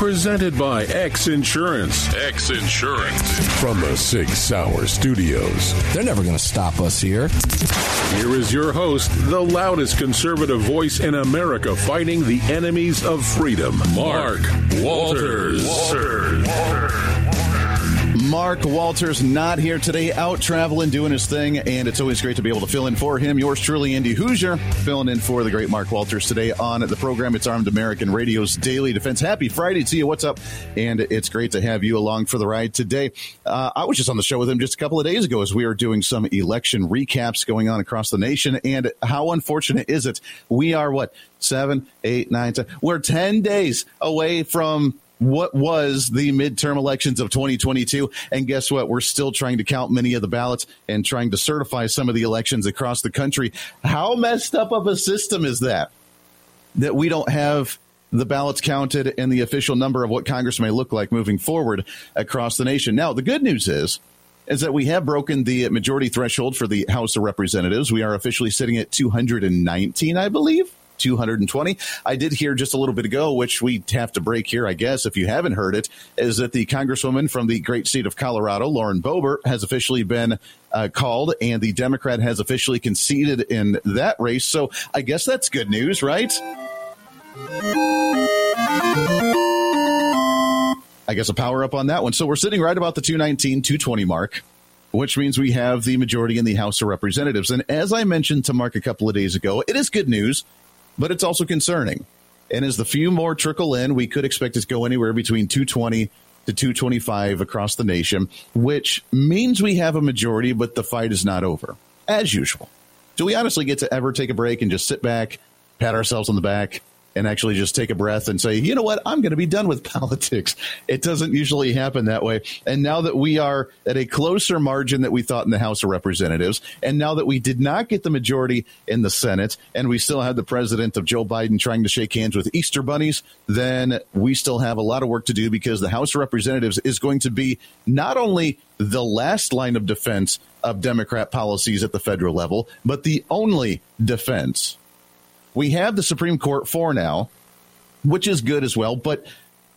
Presented by X Insurance. X Insurance. From the Sig Sauer Studios. They're never going to stop us here. Here is your host, the loudest conservative voice in America fighting the enemies of freedom, Mark Walters. Walters. Mark Walters not here today, out traveling, doing his thing, and it's always great to be able to fill in for him. Yours truly, Andy Hooser, filling in for the great Mark Walters today on the program. It's Armed American Radio's Daily Defense. Happy Friday to you. What's up? And it's great to have you along for the ride today. Uh, I was just on the show with him just a couple of days ago as we were doing some election recaps going on across the nation. And how unfortunate is it? We are what? Seven, eight, nine, ten. We're 10 days away from what was the midterm elections of 2022. And guess what? We're still trying to count many of the ballots and trying to certify some of the elections across the country. How messed up of a system is that? That we don't have the ballots counted and the official number of what Congress may look like moving forward across the nation. Now, the good news is is that we have broken the majority threshold for the House of Representatives. We are officially sitting at 219, I believe. 220. I did hear just a little bit ago, which we have to break here, I guess, if you haven't heard it, is that the Congresswoman from the great state of Colorado, Lauren Boebert, has officially been uh, called, and the Democrat has officially conceded in that race. So I guess that's good news, right? I guess a power up on that one. So we're sitting right about the 219, 220 mark which means we have the majority in the House of Representatives. And as I mentioned to Mark a couple of days ago, it is good news but it's also concerning. And as the few more trickle in, we could expect it to go anywhere between 220 to 225 across the nation, which means we have a majority, but the fight is not over, as usual. Do we honestly get to ever take a break and just sit back, pat ourselves on the back, and actually just take a breath and say, you know what, I'm going to be done with politics. It doesn't usually happen that way. And now that we are at a closer margin that we thought in the House of Representatives, and now that we did not get the majority in the Senate, and we still have the president of Joe Biden trying to shake hands with Easter bunnies, then we still have a lot of work to do because the House of Representatives is going to be not only the last line of defense of Democrat policies at the federal level, but the only defense we have the Supreme Court for now, which is good as well, but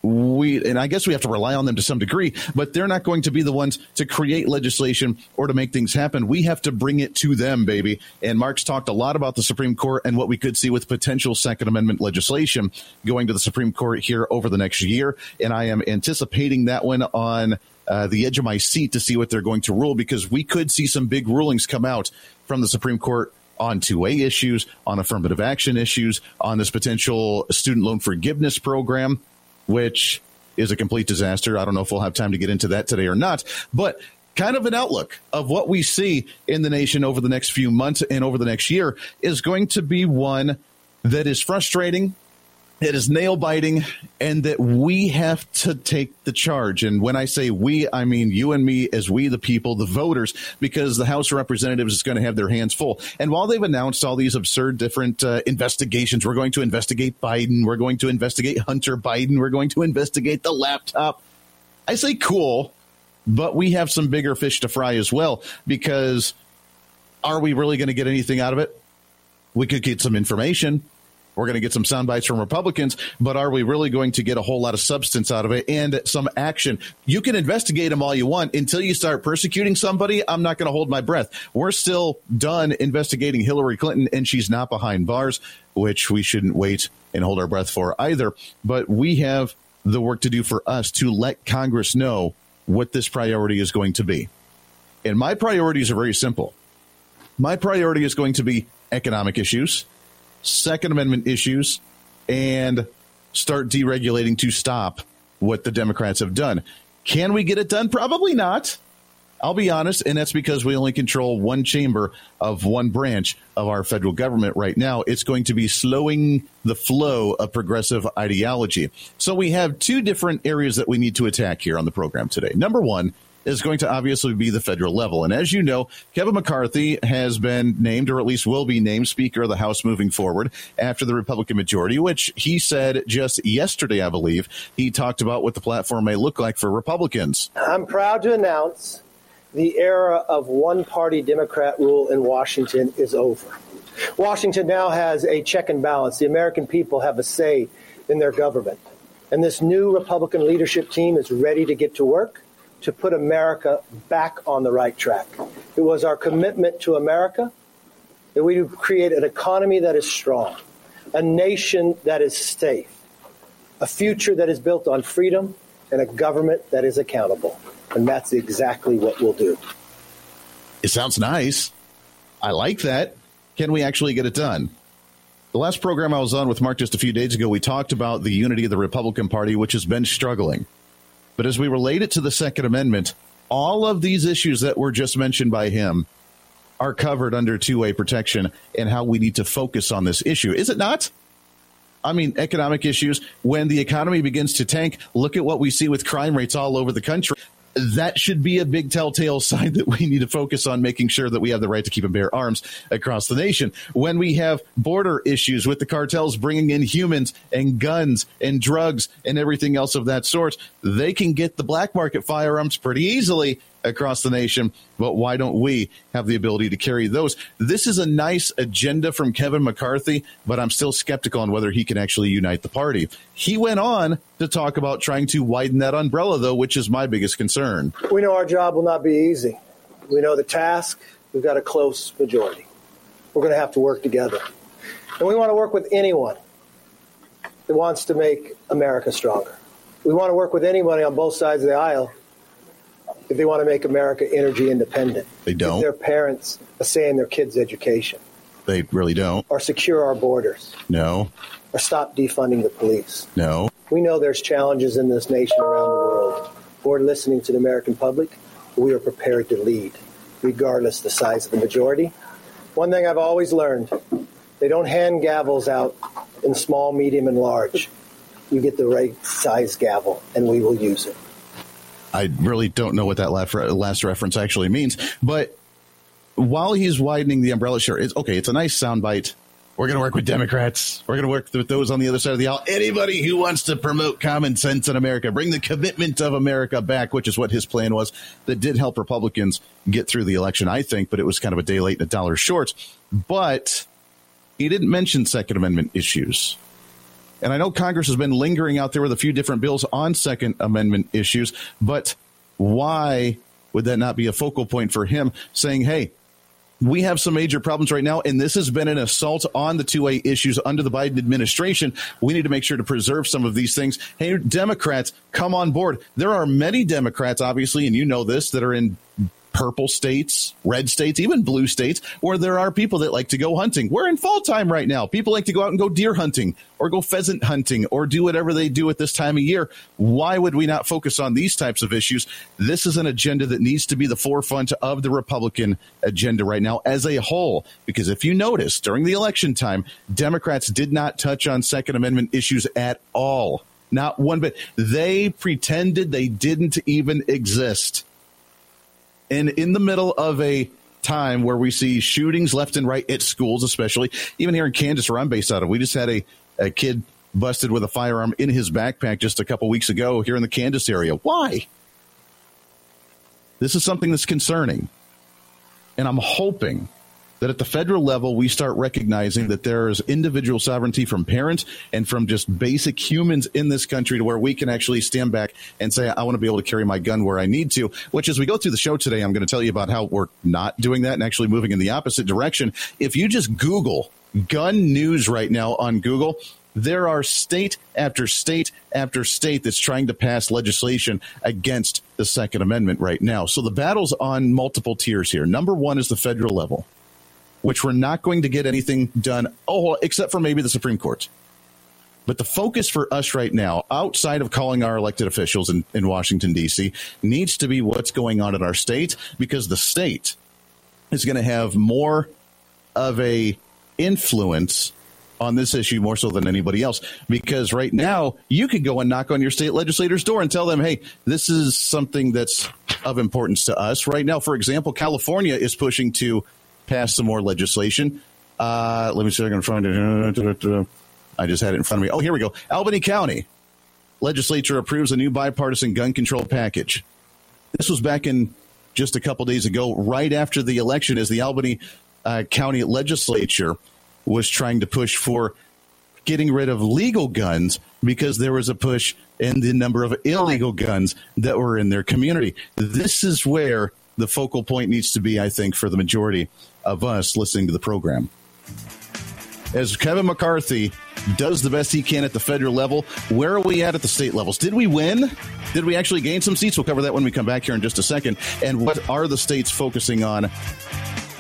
we and I guess we have to rely on them to some degree, but they're not going to be the ones to create legislation or to make things happen. We have to bring it to them, baby. And Mark's talked a lot about the Supreme Court and what we could see with potential Second Amendment legislation going to the Supreme Court here over the next year. And I am anticipating that one on uh, the edge of my seat to see what they're going to rule because we could see some big rulings come out from the Supreme Court on 2A issues, on affirmative action issues, on this potential student loan forgiveness program, which is a complete disaster. I don't know if we'll have time to get into that today or not, but kind of an outlook of what we see in the nation over the next few months and over the next year is going to be one that is frustrating it is nail biting and that we have to take the charge. And when I say we, I mean you and me as we, the people, the voters, because the House of Representatives is going to have their hands full. And while they've announced all these absurd different uh, investigations, we're going to investigate Biden, we're going to investigate Hunter Biden, we're going to investigate the laptop. I say cool, but we have some bigger fish to fry as well because are we really going to get anything out of it? We could get some information we're going to get some sound bites from Republicans, but are we really going to get a whole lot of substance out of it and some action? You can investigate them all you want until you start persecuting somebody. I'm not going to hold my breath. We're still done investigating Hillary Clinton, and she's not behind bars, which we shouldn't wait and hold our breath for either. But we have the work to do for us to let Congress know what this priority is going to be. And my priorities are very simple. My priority is going to be economic issues Second Amendment issues and start deregulating to stop what the Democrats have done. Can we get it done? Probably not. I'll be honest, and that's because we only control one chamber of one branch of our federal government right now. It's going to be slowing the flow of progressive ideology. So we have two different areas that we need to attack here on the program today. Number one is going to obviously be the federal level. And as you know, Kevin McCarthy has been named, or at least will be named, Speaker of the House moving forward after the Republican majority, which he said just yesterday, I believe. He talked about what the platform may look like for Republicans. I'm proud to announce the era of one party Democrat rule in Washington is over. Washington now has a check and balance. The American people have a say in their government. And this new Republican leadership team is ready to get to work to put America back on the right track. It was our commitment to America that we create an economy that is strong, a nation that is safe, a future that is built on freedom, and a government that is accountable. And that's exactly what we'll do. It sounds nice. I like that. Can we actually get it done? The last program I was on with Mark just a few days ago, we talked about the unity of the Republican Party, which has been struggling. But as we relate it to the Second Amendment, all of these issues that were just mentioned by him are covered under 2A protection and how we need to focus on this issue. Is it not? I mean, economic issues. When the economy begins to tank, look at what we see with crime rates all over the country that should be a big telltale sign that we need to focus on making sure that we have the right to keep and bear arms across the nation. When we have border issues with the cartels bringing in humans and guns and drugs and everything else of that sort, they can get the black market firearms pretty easily across the nation, but why don't we have the ability to carry those? This is a nice agenda from Kevin McCarthy, but I'm still skeptical on whether he can actually unite the party. He went on to talk about trying to widen that umbrella, though, which is my biggest concern. We know our job will not be easy. We know the task. We've got a close majority. We're going to have to work together. And we want to work with anyone that wants to make America stronger. We want to work with anybody on both sides of the aisle if they want to make America energy independent. They don't. their parents a say in their kids' education. They really don't. Or secure our borders. No. Or stop defunding the police. No. We know there's challenges in this nation around the world. We're listening to the American public. We are prepared to lead, regardless the size of the majority. One thing I've always learned they don't hand gavels out in small, medium, and large. You get the right size gavel, and we will use it. I really don't know what that last reference actually means. But while he's widening the umbrella, sure, it's okay. It's a nice soundbite. We're going to work with Democrats. We're going to work with those on the other side of the aisle. Anybody who wants to promote common sense in America, bring the commitment of America back, which is what his plan was, that did help Republicans get through the election, I think, but it was kind of a day late and a dollar short. But he didn't mention Second Amendment issues. And I know Congress has been lingering out there with a few different bills on Second Amendment issues, but why would that not be a focal point for him saying, hey, we have some major problems right now, and this has been an assault on the 2A issues under the Biden administration. We need to make sure to preserve some of these things. Hey, Democrats, come on board. There are many Democrats, obviously, and you know this, that are in purple states, red states, even blue states, where there are people that like to go hunting. We're in fall time right now. People like to go out and go deer hunting or go pheasant hunting or do whatever they do at this time of year. Why would we not focus on these types of issues? This is an agenda that needs to be the forefront of the Republican agenda right now as a whole. Because if you notice during the election time, Democrats did not touch on Second Amendment issues at all. Not one bit. They pretended they didn't even exist. And in the middle of a time where we see shootings left and right at schools, especially even here in Kansas, where I'm based out of, we just had a, a kid busted with a firearm in his backpack just a couple weeks ago here in the Kansas area. Why? This is something that's concerning. And I'm hoping that at the federal level, we start recognizing that there is individual sovereignty from parents and from just basic humans in this country to where we can actually stand back and say, I want to be able to carry my gun where I need to. Which, as we go through the show today, I'm going to tell you about how we're not doing that and actually moving in the opposite direction. If you just Google gun news right now on Google, there are state after state after state that's trying to pass legislation against the Second Amendment right now. So the battle's on multiple tiers here. Number one is the federal level which we're not going to get anything done, oh, except for maybe the Supreme Court. But the focus for us right now, outside of calling our elected officials in, in Washington, D.C., needs to be what's going on in our state because the state is going to have more of a influence on this issue more so than anybody else because right now you could go and knock on your state legislator's door and tell them hey this is something that's of importance to us right now. For example, California is pushing to pass some more legislation. Uh, let me see if I can find it. I just had it in front of me. Oh, here we go. Albany County legislature approves a new bipartisan gun control package. This was back in just a couple days ago, right after the election, as the Albany uh, County legislature was trying to push for getting rid of legal guns because there was a push in the number of illegal guns that were in their community. This is where the focal point needs to be, I think, for the majority of us listening to the program. As Kevin McCarthy does the best he can at the federal level, where are we at at the state levels? Did we win? Did we actually gain some seats? We'll cover that when we come back here in just a second. And what are the states focusing on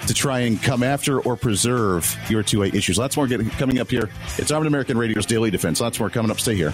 to try and come after or preserve your 2A issues. Lots more getting, coming up here. It's Armed American Radio's Daily Defense. Lots more coming up. Stay here.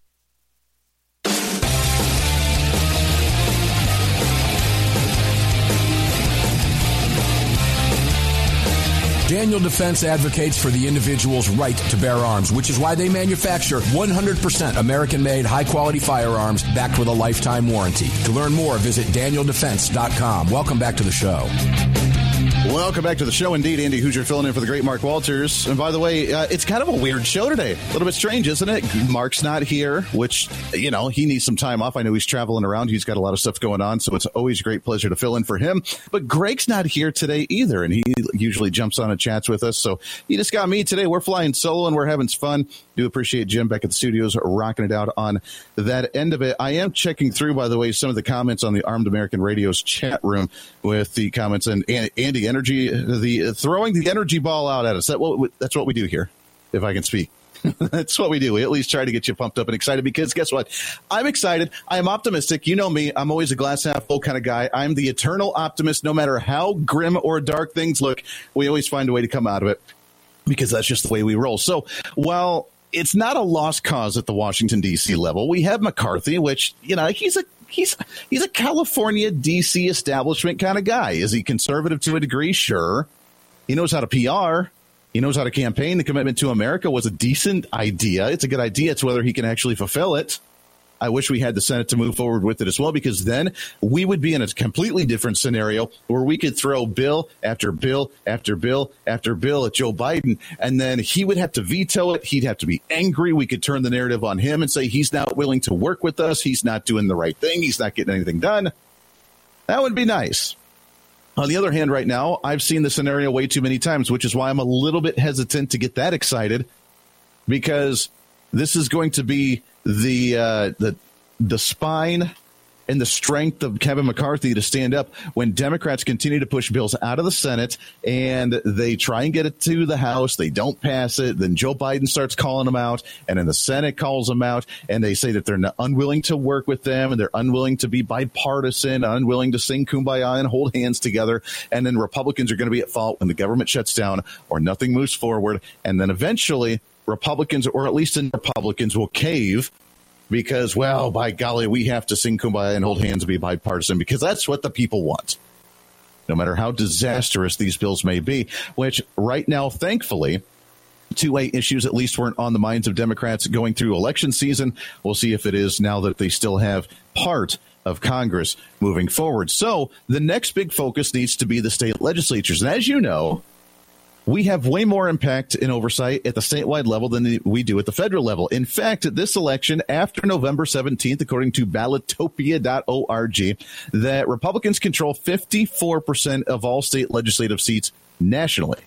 Daniel Defense advocates for the individual's right to bear arms, which is why they manufacture 100% American made, high quality firearms backed with a lifetime warranty. To learn more, visit danieldefense.com. Welcome back to the show. Welcome back to the show. Indeed, Andy Hooser filling in for the great Mark Walters. And by the way, uh, it's kind of a weird show today. A little bit strange, isn't it? Mark's not here, which, you know, he needs some time off. I know he's traveling around. He's got a lot of stuff going on, so it's always a great pleasure to fill in for him. But Greg's not here today either, and he usually jumps on and chats with us. So he just got me today. We're flying solo and we're having fun. Do appreciate Jim back at the studios rocking it out on that end of it. I am checking through, by the way, some of the comments on the Armed American Radio's chat room with the comments and Andy Energy, the throwing the energy ball out at us. That what that's what we do here, if I can speak. That's what we do. We at least try to get you pumped up and excited because guess what? I'm excited. I am optimistic. You know me. I'm always a glass half full kind of guy. I'm the eternal optimist. No matter how grim or dark things look, we always find a way to come out of it because that's just the way we roll. So while it's not a lost cause at the Washington D.C. level, we have McCarthy, which you know he's a he's he's a California D.C. establishment kind of guy. Is he conservative to a degree? Sure. He knows how to PR. He knows how to campaign. The commitment to America was a decent idea. It's a good idea. It's whether he can actually fulfill it. I wish we had the Senate to move forward with it as well, because then we would be in a completely different scenario where we could throw bill after bill after bill after bill at Joe Biden, and then he would have to veto it. He'd have to be angry. We could turn the narrative on him and say he's not willing to work with us. He's not doing the right thing. He's not getting anything done. That would be nice. On the other hand, right now, I've seen the scenario way too many times, which is why I'm a little bit hesitant to get that excited because this is going to be the uh, the the spine and the strength of Kevin McCarthy to stand up when Democrats continue to push bills out of the Senate and they try and get it to the House. They don't pass it. Then Joe Biden starts calling them out, and then the Senate calls them out, and they say that they're unwilling to work with them and they're unwilling to be bipartisan, unwilling to sing kumbaya and hold hands together. And then Republicans are going to be at fault when the government shuts down or nothing moves forward. And then eventually, Republicans, or at least the Republicans, will cave because, well, by golly, we have to sing kumbaya and hold hands and be bipartisan because that's what the people want. No matter how disastrous these bills may be, which right now, thankfully, two A issues at least weren't on the minds of Democrats going through election season. We'll see if it is now that they still have part of Congress moving forward. So the next big focus needs to be the state legislatures. And as you know, we have way more impact and oversight at the statewide level than we do at the federal level. In fact, this election after November 17th, according to ballotpedia.org, that Republicans control 54% of all state legislative seats nationally.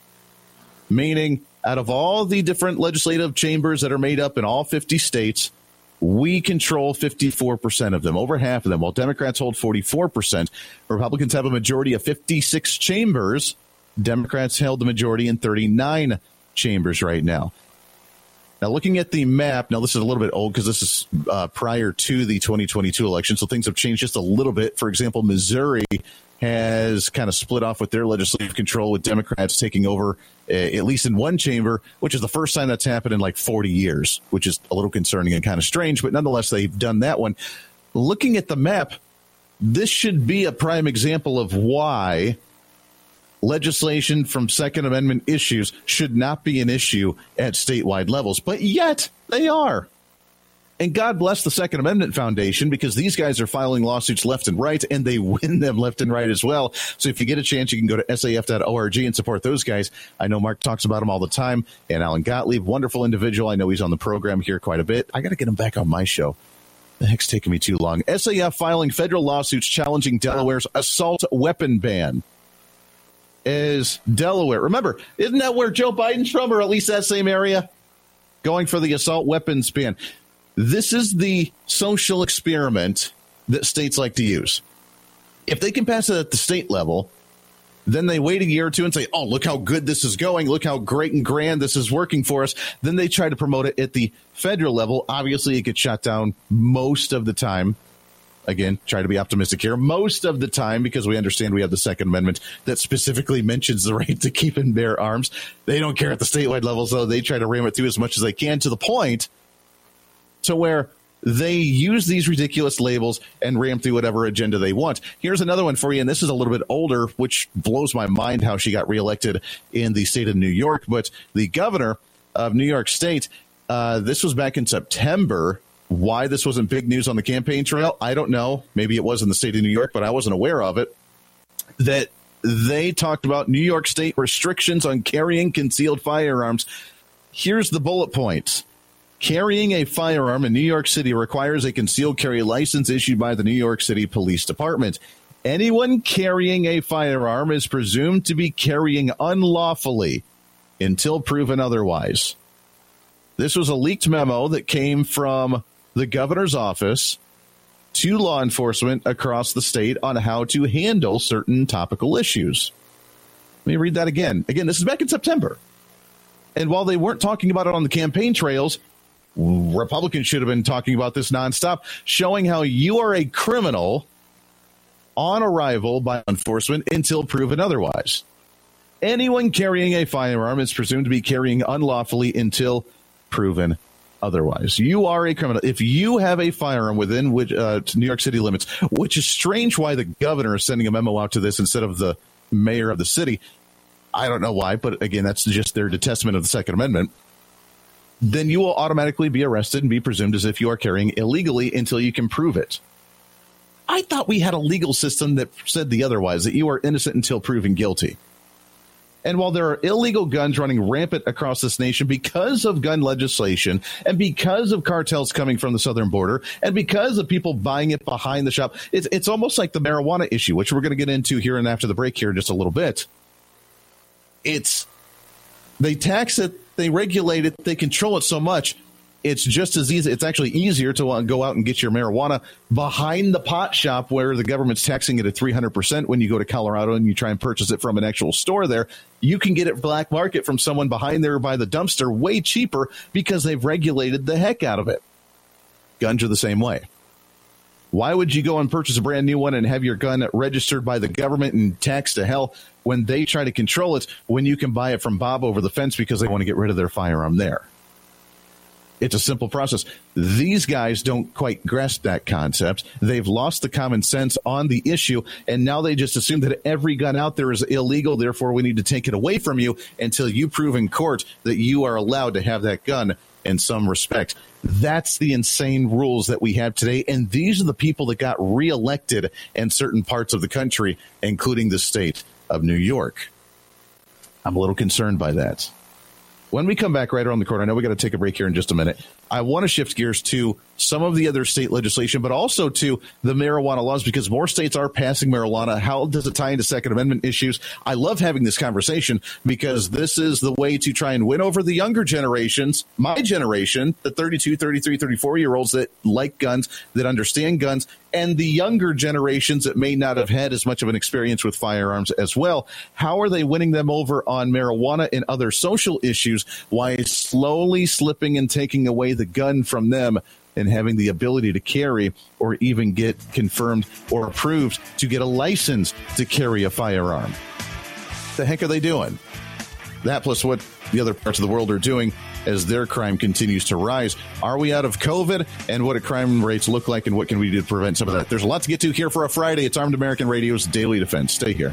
Meaning, out of all the different legislative chambers that are made up in all 50 states, we control 54% of them, over half of them, while Democrats hold 44%. Republicans have a majority of 56 chambers Democrats held the majority in 39 chambers right now. Now, looking at the map, now this is a little bit old because this is uh, prior to the 2022 election, so things have changed just a little bit. For example, Missouri has kind of split off with their legislative control, with Democrats taking over uh, at least in one chamber, which is the first time that's happened in like 40 years, which is a little concerning and kind of strange, but nonetheless, they've done that one. Looking at the map, this should be a prime example of why legislation from Second Amendment issues should not be an issue at statewide levels, but yet they are. And God bless the Second Amendment Foundation because these guys are filing lawsuits left and right and they win them left and right as well. So if you get a chance, you can go to saf.org and support those guys. I know Mark talks about them all the time. And Alan Gottlieb, wonderful individual. I know he's on the program here quite a bit. I got to get him back on my show. The heck's taking me too long. SAF filing federal lawsuits challenging Delaware's assault weapon ban is Delaware. Remember, isn't that where Joe Biden's from, or at least that same area? Going for the assault weapons ban. This is the social experiment that states like to use. If they can pass it at the state level, then they wait a year or two and say, oh, look how good this is going. Look how great and grand this is working for us. Then they try to promote it at the federal level. Obviously, it gets shot down most of the time. Again, try to be optimistic here. Most of the time, because we understand we have the Second Amendment that specifically mentions the right to keep and bear arms. They don't care at the statewide level, so they try to ram it through as much as they can to the point to where they use these ridiculous labels and ram through whatever agenda they want. Here's another one for you, and this is a little bit older, which blows my mind how she got reelected in the state of New York. But the governor of New York State, uh, this was back in September. Why this wasn't big news on the campaign trail, I don't know. Maybe it was in the state of New York, but I wasn't aware of it. That they talked about New York State restrictions on carrying concealed firearms. Here's the bullet points Carrying a firearm in New York City requires a concealed carry license issued by the New York City Police Department. Anyone carrying a firearm is presumed to be carrying unlawfully until proven otherwise. This was a leaked memo that came from the governor's office to law enforcement across the state on how to handle certain topical issues. Let me read that again. Again, this is back in September. And while they weren't talking about it on the campaign trails, Republicans should have been talking about this nonstop, showing how you are a criminal on arrival by enforcement until proven otherwise. Anyone carrying a firearm is presumed to be carrying unlawfully until proven otherwise. You are a criminal. If you have a firearm within which, uh, New York City limits, which is strange why the governor is sending a memo out to this instead of the mayor of the city. I don't know why, but again, that's just their detestment of the Second Amendment then you will automatically be arrested and be presumed as if you are carrying illegally until you can prove it. I thought we had a legal system that said the otherwise, that you are innocent until proven guilty. And while there are illegal guns running rampant across this nation because of gun legislation and because of cartels coming from the southern border and because of people buying it behind the shop, it's, it's almost like the marijuana issue, which we're going to get into here and after the break here in just a little bit. It's they tax it they regulate it, they control it so much. It's just as easy. It's actually easier to uh, go out and get your marijuana behind the pot shop where the government's taxing it at 300% when you go to Colorado and you try and purchase it from an actual store there. You can get it black market from someone behind there by the dumpster way cheaper because they've regulated the heck out of it. Guns are the same way. Why would you go and purchase a brand new one and have your gun registered by the government and taxed to hell when they try to control it when you can buy it from Bob over the fence because they want to get rid of their firearm there? It's a simple process. These guys don't quite grasp that concept. They've lost the common sense on the issue, and now they just assume that every gun out there is illegal. Therefore, we need to take it away from you until you prove in court that you are allowed to have that gun in some respect. That's the insane rules that we have today. And these are the people that got reelected in certain parts of the country, including the state of New York. I'm a little concerned by that. When we come back right around the corner, I know we got to take a break here in just a minute. I want to shift gears to some of the other state legislation, but also to the marijuana laws because more states are passing marijuana. How does it tie into Second Amendment issues? I love having this conversation because this is the way to try and win over the younger generations, my generation, the 32, 33, 34 year olds that like guns, that understand guns, and the younger generations that may not have had as much of an experience with firearms as well. How are they winning them over on marijuana and other social issues while slowly slipping and taking away the gun from them and having the ability to carry or even get confirmed or approved to get a license to carry a firearm? The heck are they doing? That plus what the other parts of the world are doing as their crime continues to rise. Are we out of COVID? And what do crime rates look like? And what can we do to prevent some of that? There's a lot to get to here for a Friday. It's Armed American Radio's Daily Defense. Stay here.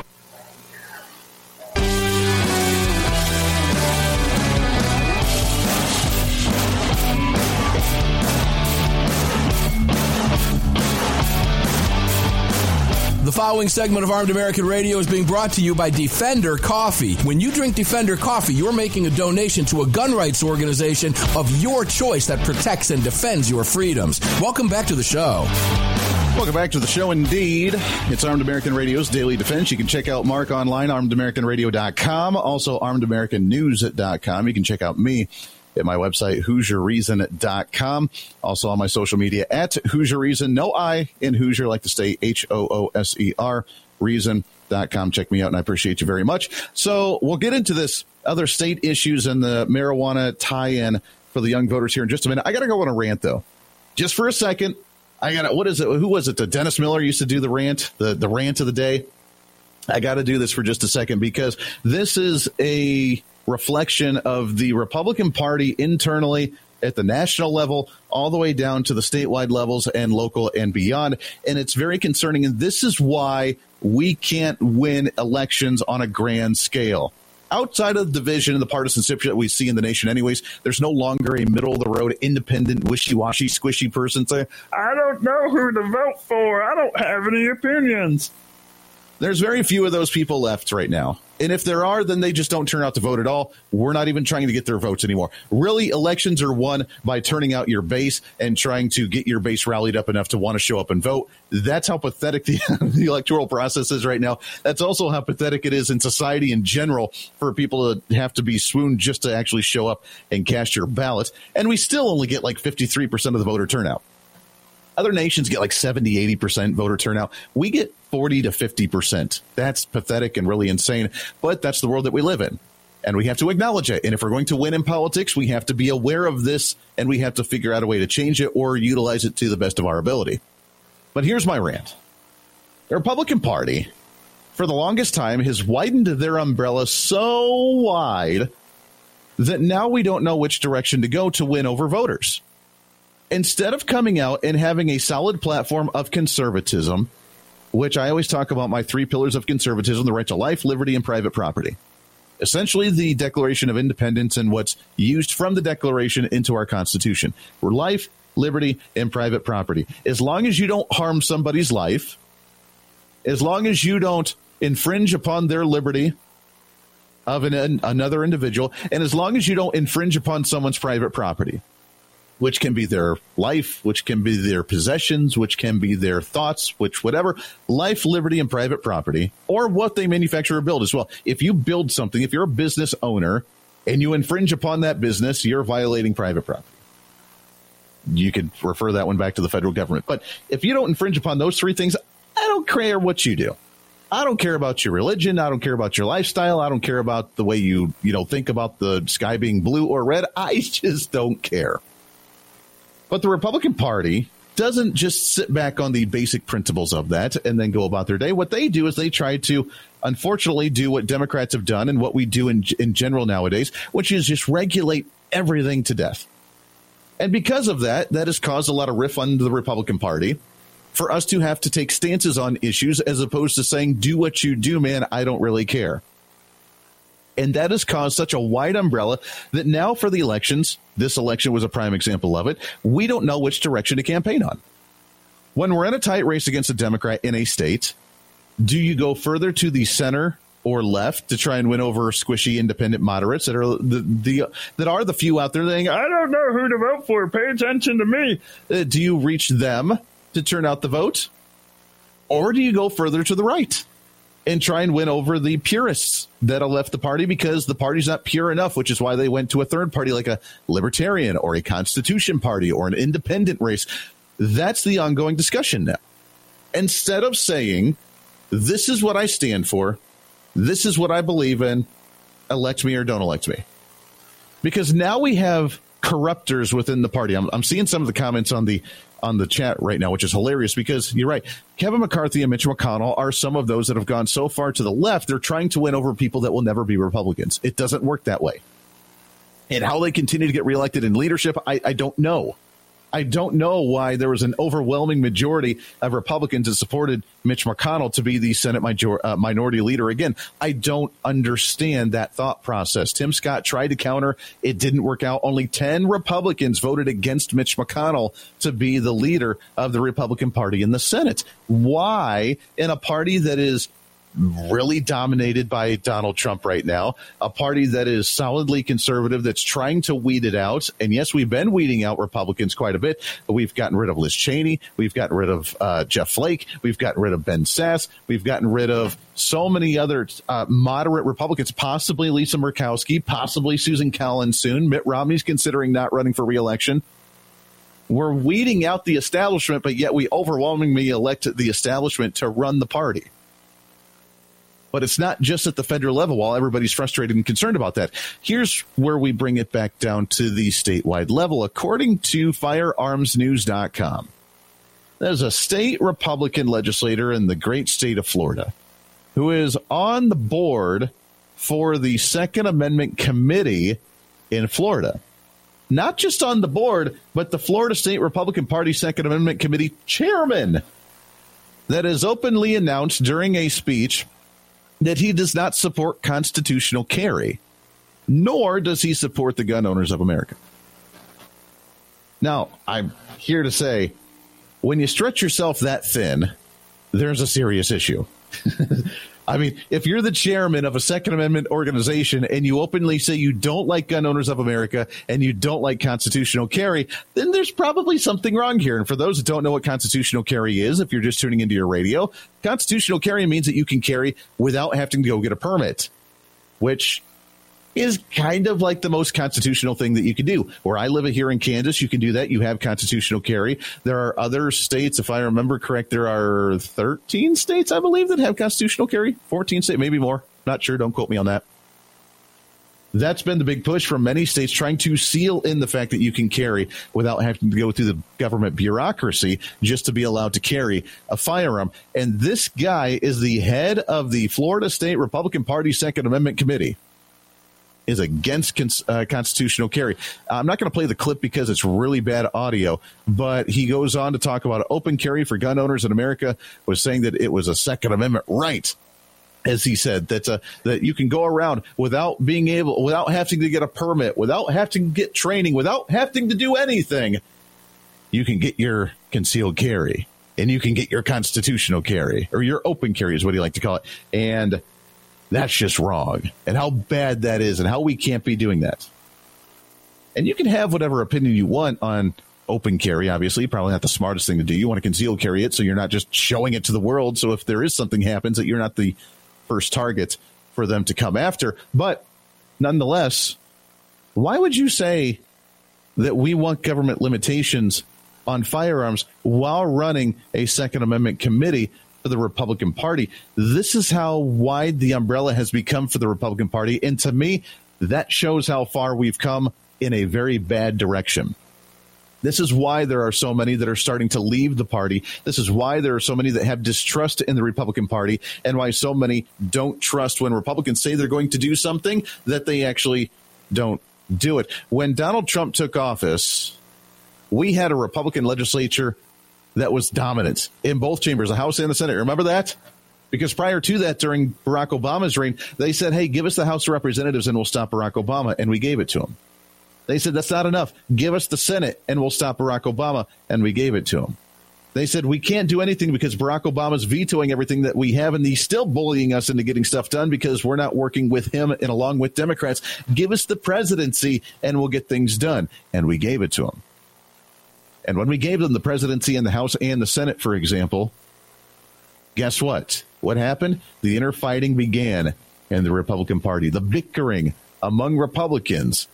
The following segment of Armed American Radio is being brought to you by Defender Coffee. When you drink Defender Coffee, you're making a donation to a gun rights organization of your choice that protects and defends your freedoms. Welcome back to the show. Welcome back to the show indeed. It's Armed American Radio's Daily Defense. You can check out Mark online, armedamericanradio.com, also armedamericannews.com. You can check out me at my website, HooserReason.com. Also on my social media at Hooser Reason. No I in Hooser, like to stay H O O S E R, reason.com. Check me out, and I appreciate you very much. So we'll get into this other state issues and the marijuana tie in for the young voters here in just a minute. I got to go on a rant, though, just for a second. I got what is it? Who was it? The Dennis Miller used to do the rant, the, the rant of the day. I got to do this for just a second because this is a reflection of the Republican Party internally at the national level, all the way down to the statewide levels and local and beyond. And it's very concerning. And this is why we can't win elections on a grand scale. Outside of the division and the partisanship that we see in the nation, anyways, there's no longer a middle of the road, independent, wishy washy, squishy person saying, I don't know who to vote for. I don't have any opinions. There's very few of those people left right now. And if there are, then they just don't turn out to vote at all. We're not even trying to get their votes anymore. Really, elections are won by turning out your base and trying to get your base rallied up enough to want to show up and vote. That's how pathetic the, the electoral process is right now. That's also how pathetic it is in society in general for people to have to be swooned just to actually show up and cast your ballot. And we still only get like 53% of the voter turnout. Other nations get like 70, 80% voter turnout. We get 40 to 50%. That's pathetic and really insane, but that's the world that we live in. And we have to acknowledge it. And if we're going to win in politics, we have to be aware of this and we have to figure out a way to change it or utilize it to the best of our ability. But here's my rant the Republican Party, for the longest time, has widened their umbrella so wide that now we don't know which direction to go to win over voters instead of coming out and having a solid platform of conservatism, which I always talk about my three pillars of conservatism the right to life, liberty, and private property. Essentially, the Declaration of Independence and what's used from the Declaration into our Constitution. For life, liberty, and private property. As long as you don't harm somebody's life, as long as you don't infringe upon their liberty of an, another individual, and as long as you don't infringe upon someone's private property, which can be their life, which can be their possessions, which can be their thoughts, which whatever, life, liberty, and private property, or what they manufacture or build as well. If you build something, if you're a business owner and you infringe upon that business, you're violating private property. You could refer that one back to the federal government. But if you don't infringe upon those three things, I don't care what you do. I don't care about your religion. I don't care about your lifestyle. I don't care about the way you, you know, think about the sky being blue or red. I just don't care. But the Republican Party doesn't just sit back on the basic principles of that and then go about their day. What they do is they try to, unfortunately, do what Democrats have done and what we do in, in general nowadays, which is just regulate everything to death. And because of that, that has caused a lot of riff on the Republican Party for us to have to take stances on issues as opposed to saying, do what you do, man, I don't really care. And that has caused such a wide umbrella that now for the elections, this election was a prime example of it, we don't know which direction to campaign on. When we're in a tight race against a Democrat in a state, do you go further to the center or left to try and win over squishy independent moderates that are the, the that are the few out there saying, I don't know who to vote for. Pay attention to me. Uh, do you reach them to turn out the vote? Or do you go further to the right? And try and win over the purists that have left the party because the party's not pure enough, which is why they went to a third party like a libertarian or a constitution party or an independent race. That's the ongoing discussion now. Instead of saying, this is what I stand for, this is what I believe in, elect me or don't elect me. Because now we have corruptors within the party. I'm, I'm seeing some of the comments on the on the chat right now, which is hilarious because you're right. Kevin McCarthy and Mitch McConnell are some of those that have gone so far to the left, they're trying to win over people that will never be Republicans. It doesn't work that way. And how they continue to get reelected in leadership, I, I don't know. I don't know why there was an overwhelming majority of Republicans that supported Mitch McConnell to be the Senate major, uh, minority leader again. I don't understand that thought process. Tim Scott tried to counter. It didn't work out. Only 10 Republicans voted against Mitch McConnell to be the leader of the Republican Party in the Senate. Why, in a party that is really dominated by Donald Trump right now, a party that is solidly conservative that's trying to weed it out. And yes, we've been weeding out Republicans quite a bit, but we've gotten rid of Liz Cheney. We've gotten rid of uh, Jeff Flake. We've gotten rid of Ben Sasse. We've gotten rid of so many other uh, moderate Republicans, possibly Lisa Murkowski, possibly Susan Collins soon. Mitt Romney's considering not running for reelection. We're weeding out the establishment, but yet we overwhelmingly elect the establishment to run the party. But it's not just at the federal level while everybody's frustrated and concerned about that. Here's where we bring it back down to the statewide level. According to firearmsnews.com, there's a state Republican legislator in the great state of Florida who is on the board for the Second Amendment Committee in Florida. Not just on the board, but the Florida State Republican Party Second Amendment Committee chairman that is openly announced during a speech that he does not support constitutional carry, nor does he support the gun owners of America. Now, I'm here to say when you stretch yourself that thin, there's a serious issue. I mean, if you're the chairman of a Second Amendment organization and you openly say you don't like gun owners of America and you don't like constitutional carry, then there's probably something wrong here. And for those that don't know what constitutional carry is, if you're just tuning into your radio, constitutional carry means that you can carry without having to go get a permit, which is kind of like the most constitutional thing that you can do. Where I live here in Kansas, you can do that. You have constitutional carry. There are other states, if I remember correct, there are 13 states, I believe, that have constitutional carry. 14 states, maybe more. Not sure. Don't quote me on that. That's been the big push from many states trying to seal in the fact that you can carry without having to go through the government bureaucracy just to be allowed to carry a firearm. And this guy is the head of the Florida State Republican Party Second Amendment Committee is against cons- uh, constitutional carry. I'm not going to play the clip because it's really bad audio, but he goes on to talk about open carry for gun owners in America, was saying that it was a Second Amendment right. As he said, that's a, that you can go around without being able, without having to get a permit, without having to get training, without having to do anything. You can get your concealed carry and you can get your constitutional carry or your open carry is what he like to call it. And that's just wrong. And how bad that is and how we can't be doing that. And you can have whatever opinion you want on open carry, obviously, probably not the smartest thing to do. You want to conceal carry it so you're not just showing it to the world. So if there is something happens that you're not the first target for them to come after. But nonetheless, why would you say that we want government limitations on firearms while running a Second Amendment committee for the Republican Party. This is how wide the umbrella has become for the Republican Party. And to me, that shows how far we've come in a very bad direction. This is why there are so many that are starting to leave the party. This is why there are so many that have distrust in the Republican Party and why so many don't trust when Republicans say they're going to do something that they actually don't do it. When Donald Trump took office, we had a Republican legislature that was dominant in both chambers, the House and the Senate. Remember that? Because prior to that, during Barack Obama's reign, they said, hey, give us the House of Representatives and we'll stop Barack Obama. And we gave it to him. They said, that's not enough. Give us the Senate and we'll stop Barack Obama. And we gave it to him. They said, we can't do anything because Barack Obama's vetoing everything that we have, and he's still bullying us into getting stuff done because we're not working with him and along with Democrats. Give us the presidency and we'll get things done. And we gave it to him. And when we gave them the presidency in the House and the Senate, for example, guess what? What happened? The inner fighting began in the Republican Party. The bickering among Republicans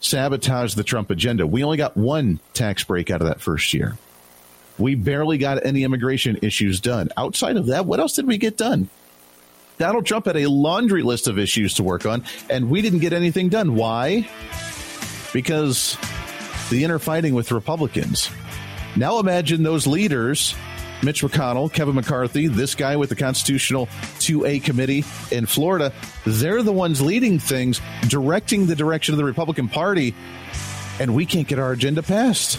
sabotaged the Trump agenda. We only got one tax break out of that first year. We barely got any immigration issues done. Outside of that, what else did we get done? Donald Trump had a laundry list of issues to work on, and we didn't get anything done. Why? Because the inner fighting with Republicans. Now imagine those leaders Mitch McConnell, Kevin McCarthy, this guy with the Constitutional 2A committee in Florida, they're the ones leading things, directing the direction of the Republican Party, and we can't get our agenda passed.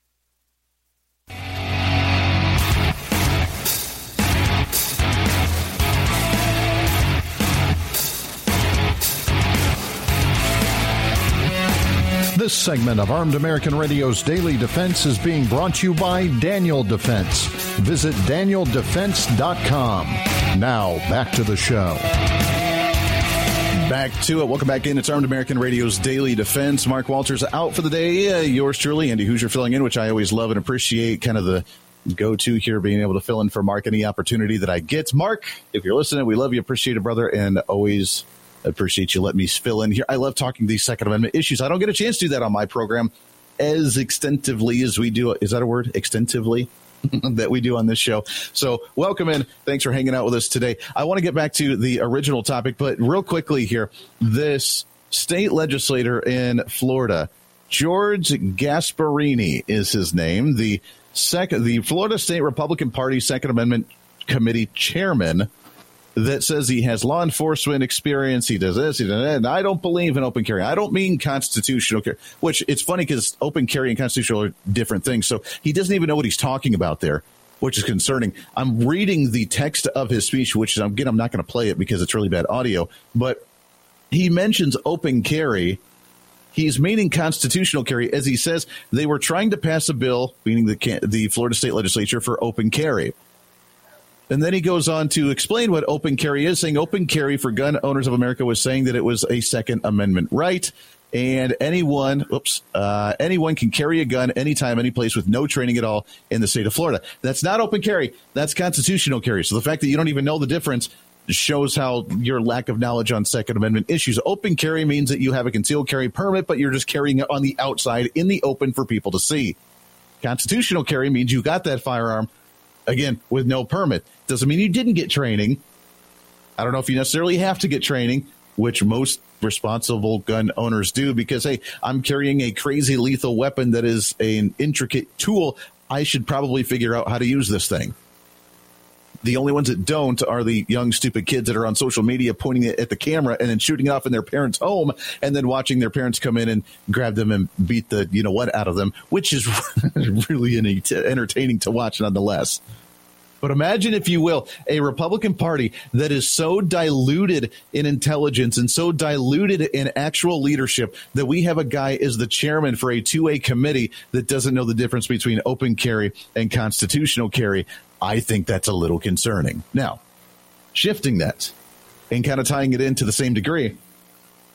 This segment of Armed American Radio's Daily Defense is being brought to you by Daniel Defense. Visit danieldefense.com. Now, back to the show. Back to it. Welcome back in. It's Armed American Radio's Daily Defense. Mark Walters out for the day. Uh, yours truly, Andy Hooser filling in, which I always love and appreciate. Kind of the go to here, being able to fill in for Mark any opportunity that I get. Mark, if you're listening, we love you, appreciate it, brother, and always appreciate you letting me fill in here. I love talking these Second Amendment issues. I don't get a chance to do that on my program as extensively as we do. Is that a word? Extensively? that we do on this show. So, welcome in. Thanks for hanging out with us today. I want to get back to the original topic, but real quickly here this state legislator in Florida, George Gasparini is his name, the second, the Florida State Republican Party Second Amendment Committee chairman that says he has law enforcement experience. He does this. He does that. And I don't believe in open carry. I don't mean constitutional carry, which it's funny because open carry and constitutional are different things. So he doesn't even know what he's talking about there, which is concerning. I'm reading the text of his speech, which again, I'm not going to play it because it's really bad audio, but he mentions open carry He's meaning constitutional carry, as he says they were trying to pass a bill, meaning the the Florida state legislature, for open carry. And then he goes on to explain what open carry is, saying open carry for gun owners of America was saying that it was a Second Amendment right, and anyone, oops, uh, anyone can carry a gun anytime, any place with no training at all in the state of Florida. That's not open carry. That's constitutional carry. So the fact that you don't even know the difference shows how your lack of knowledge on Second Amendment issues. Open carry means that you have a concealed carry permit, but you're just carrying it on the outside in the open for people to see. Constitutional carry means you got that firearm, again, with no permit. Doesn't mean you didn't get training. I don't know if you necessarily have to get training, which most responsible gun owners do, because, hey, I'm carrying a crazy lethal weapon that is an intricate tool. I should probably figure out how to use this thing. The only ones that don't are the young, stupid kids that are on social media pointing it at the camera and then shooting it off in their parents' home and then watching their parents come in and grab them and beat the, you know what, out of them, which is really entertaining to watch nonetheless. But imagine, if you will, a Republican Party that is so diluted in intelligence and so diluted in actual leadership that we have a guy as the chairman for a 2A committee that doesn't know the difference between open carry and constitutional carry. I think that's a little concerning. Now, shifting that and kind of tying it into the same degree,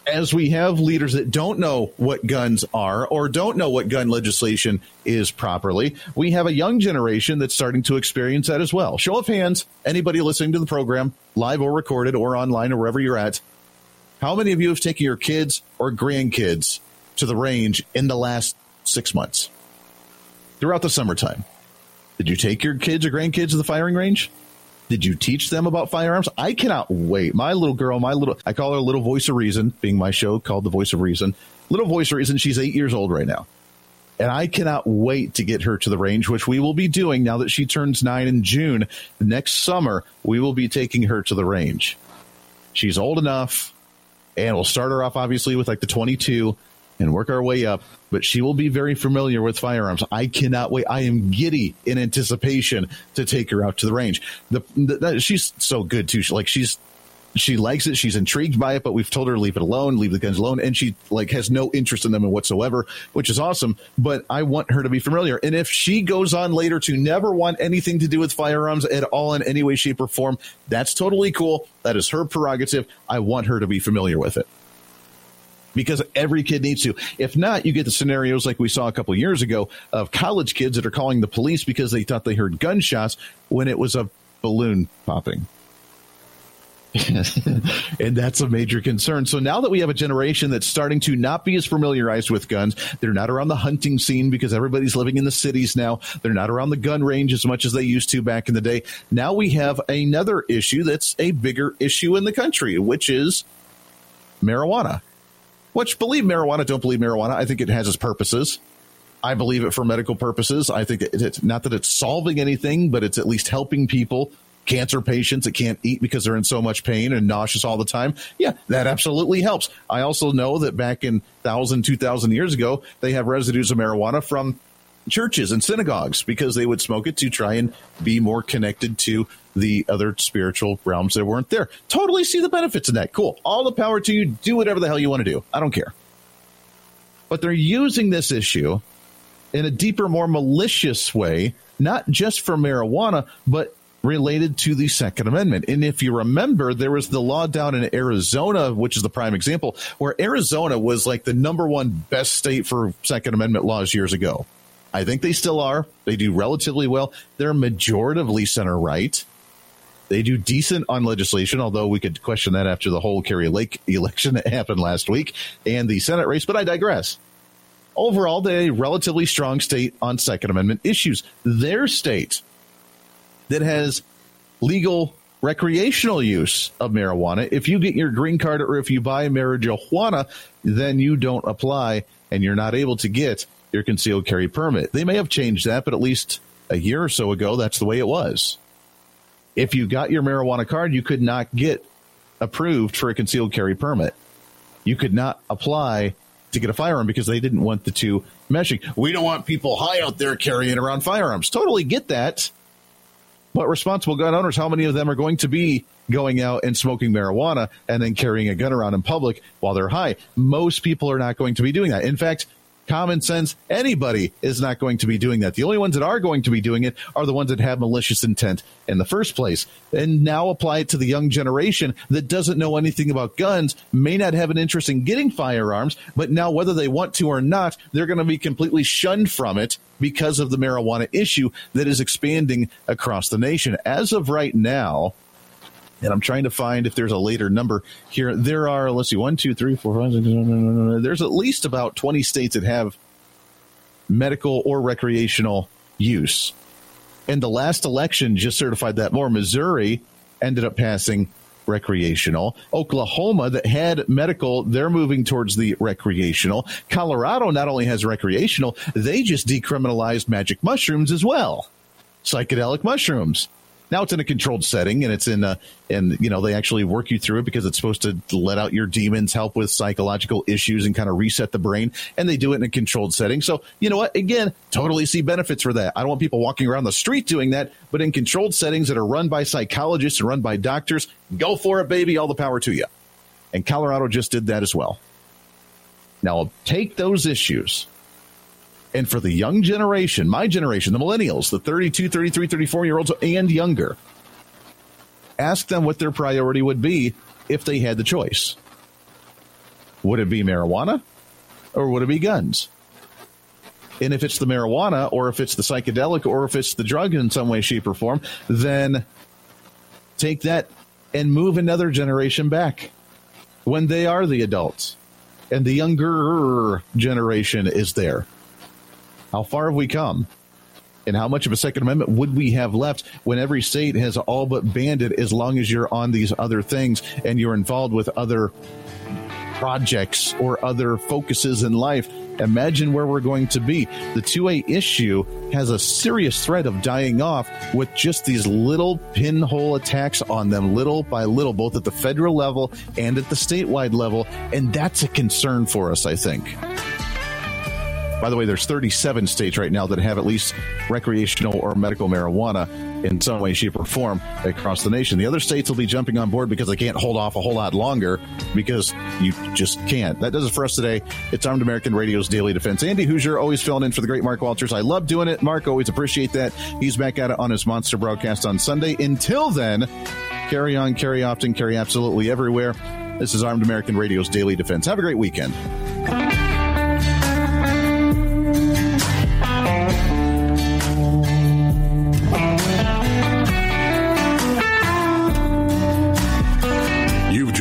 as we have leaders that don't know what guns are or don't know what gun legislation is properly, we have a young generation that's starting to experience that as well. Show of hands, anybody listening to the program, live or recorded or online or wherever you're at, how many of you have taken your kids or grandkids to the range in the last six months throughout the summertime? Did you take your kids or grandkids to the firing range? Did you teach them about firearms? I cannot wait. My little girl, my little, I call her Little Voice of Reason, being my show called The Voice of Reason. Little Voice of Reason, she's eight years old right now. And I cannot wait to get her to the range, which we will be doing now that she turns nine in June. Next summer, we will be taking her to the range. She's old enough, and we'll start her off obviously with like the 22 and work our way up. But she will be very familiar with firearms. I cannot wait. I am giddy in anticipation to take her out to the range. The, the, the she's so good too. She, like she's she likes it. She's intrigued by it, but we've told her to leave it alone, leave the guns alone, and she like has no interest in them whatsoever, which is awesome. But I want her to be familiar. And if she goes on later to never want anything to do with firearms at all in any way, shape, or form, that's totally cool. That is her prerogative. I want her to be familiar with it because every kid needs to. If not, you get the scenarios like we saw a couple years ago of college kids that are calling the police because they thought they heard gunshots when it was a balloon popping. and that's a major concern. So now that we have a generation that's starting to not be as familiarized with guns, they're not around the hunting scene because everybody's living in the cities now. They're not around the gun range as much as they used to back in the day. Now we have another issue that's a bigger issue in the country, which is marijuana. Which believe marijuana, don't believe marijuana. I think it has its purposes. I believe it for medical purposes. I think it's not that it's solving anything, but it's at least helping people, cancer patients that can't eat because they're in so much pain and nauseous all the time. Yeah, that absolutely helps. I also know that back in thousand, two thousand years ago, they have residues of marijuana from churches and synagogues because they would smoke it to try and be more connected to the other spiritual realms that weren't there. Totally see the benefits in that. Cool. All the power to you. Do whatever the hell you want to do. I don't care. But they're using this issue in a deeper, more malicious way, not just for marijuana, but related to the Second Amendment. And if you remember, there was the law down in Arizona, which is the prime example, where Arizona was like the number one best state for Second Amendment laws years ago. I think they still are. They do relatively well. They're majoritively center right. They do decent on legislation, although we could question that after the whole Kari Lake election that happened last week and the Senate race, but I digress. Overall, they're a relatively strong state on Second Amendment issues. Their state that has legal recreational use of marijuana, if you get your green card or if you buy marijuana, then you don't apply and you're not able to get your concealed carry permit. They may have changed that, but at least a year or so ago, that's the way it was. If you got your marijuana card, you could not get approved for a concealed carry permit. You could not apply to get a firearm because they didn't want the two meshing. We don't want people high out there carrying around firearms. Totally get that. But responsible gun owners, how many of them are going to be going out and smoking marijuana and then carrying a gun around in public while they're high. Most people are not going to be doing that. In fact, common sense, anybody is not going to be doing that. The only ones that are going to be doing it are the ones that have malicious intent in the first place. And now apply it to the young generation that doesn't know anything about guns, may not have an interest in getting firearms, but now whether they want to or not, they're going to be completely shunned from it because of the marijuana issue that is expanding across the nation. As of right now, and I'm trying to find if there's a later number here. There are, let's see, one, two, three, four, five, six, there's at least about 20 states that have medical or recreational use. And the last election just certified that more. Missouri ended up passing recreational. Oklahoma, that had medical, they're moving towards the recreational. Colorado not only has recreational, they just decriminalized magic mushrooms as well. Psychedelic mushrooms. Now it's in a controlled setting and it's in a, and you know, they actually work you through it because it's supposed to let out your demons, help with psychological issues and kind of reset the brain. And they do it in a controlled setting. So, you know what? Again, totally see benefits for that. I don't want people walking around the street doing that, but in controlled settings that are run by psychologists and run by doctors, go for it, baby. All the power to you. And Colorado just did that as well. Now take those issues and for the young generation, my generation, the millennials, the 32, 33, 34 year olds and younger, ask them what their priority would be if they had the choice. Would it be marijuana or would it be guns? And if it's the marijuana or if it's the psychedelic or if it's the drug in some way, shape, or form, then take that and move another generation back when they are the adults and the younger generation is there. How far have we come? And how much of a Second Amendment would we have left when every state has all but banned it as long as you're on these other things and you're involved with other projects or other focuses in life? Imagine where we're going to be. The 2A issue has a serious threat of dying off with just these little pinhole attacks on them, little by little, both at the federal level and at the statewide level. And that's a concern for us, I think. By the way, there's 37 states right now that have at least recreational or medical marijuana in some way, shape, or form across the nation. The other states will be jumping on board because they can't hold off a whole lot longer because you just can't. That does it for us today. It's Armed American Radio's Daily Defense. Andy Hooser always filling in for the great Mark Walters. I love doing it. Mark, always appreciate that. He's back at it on his monster broadcast on Sunday. Until then, carry on, carry often, carry absolutely everywhere. This is Armed American Radio's Daily Defense. Have a great weekend.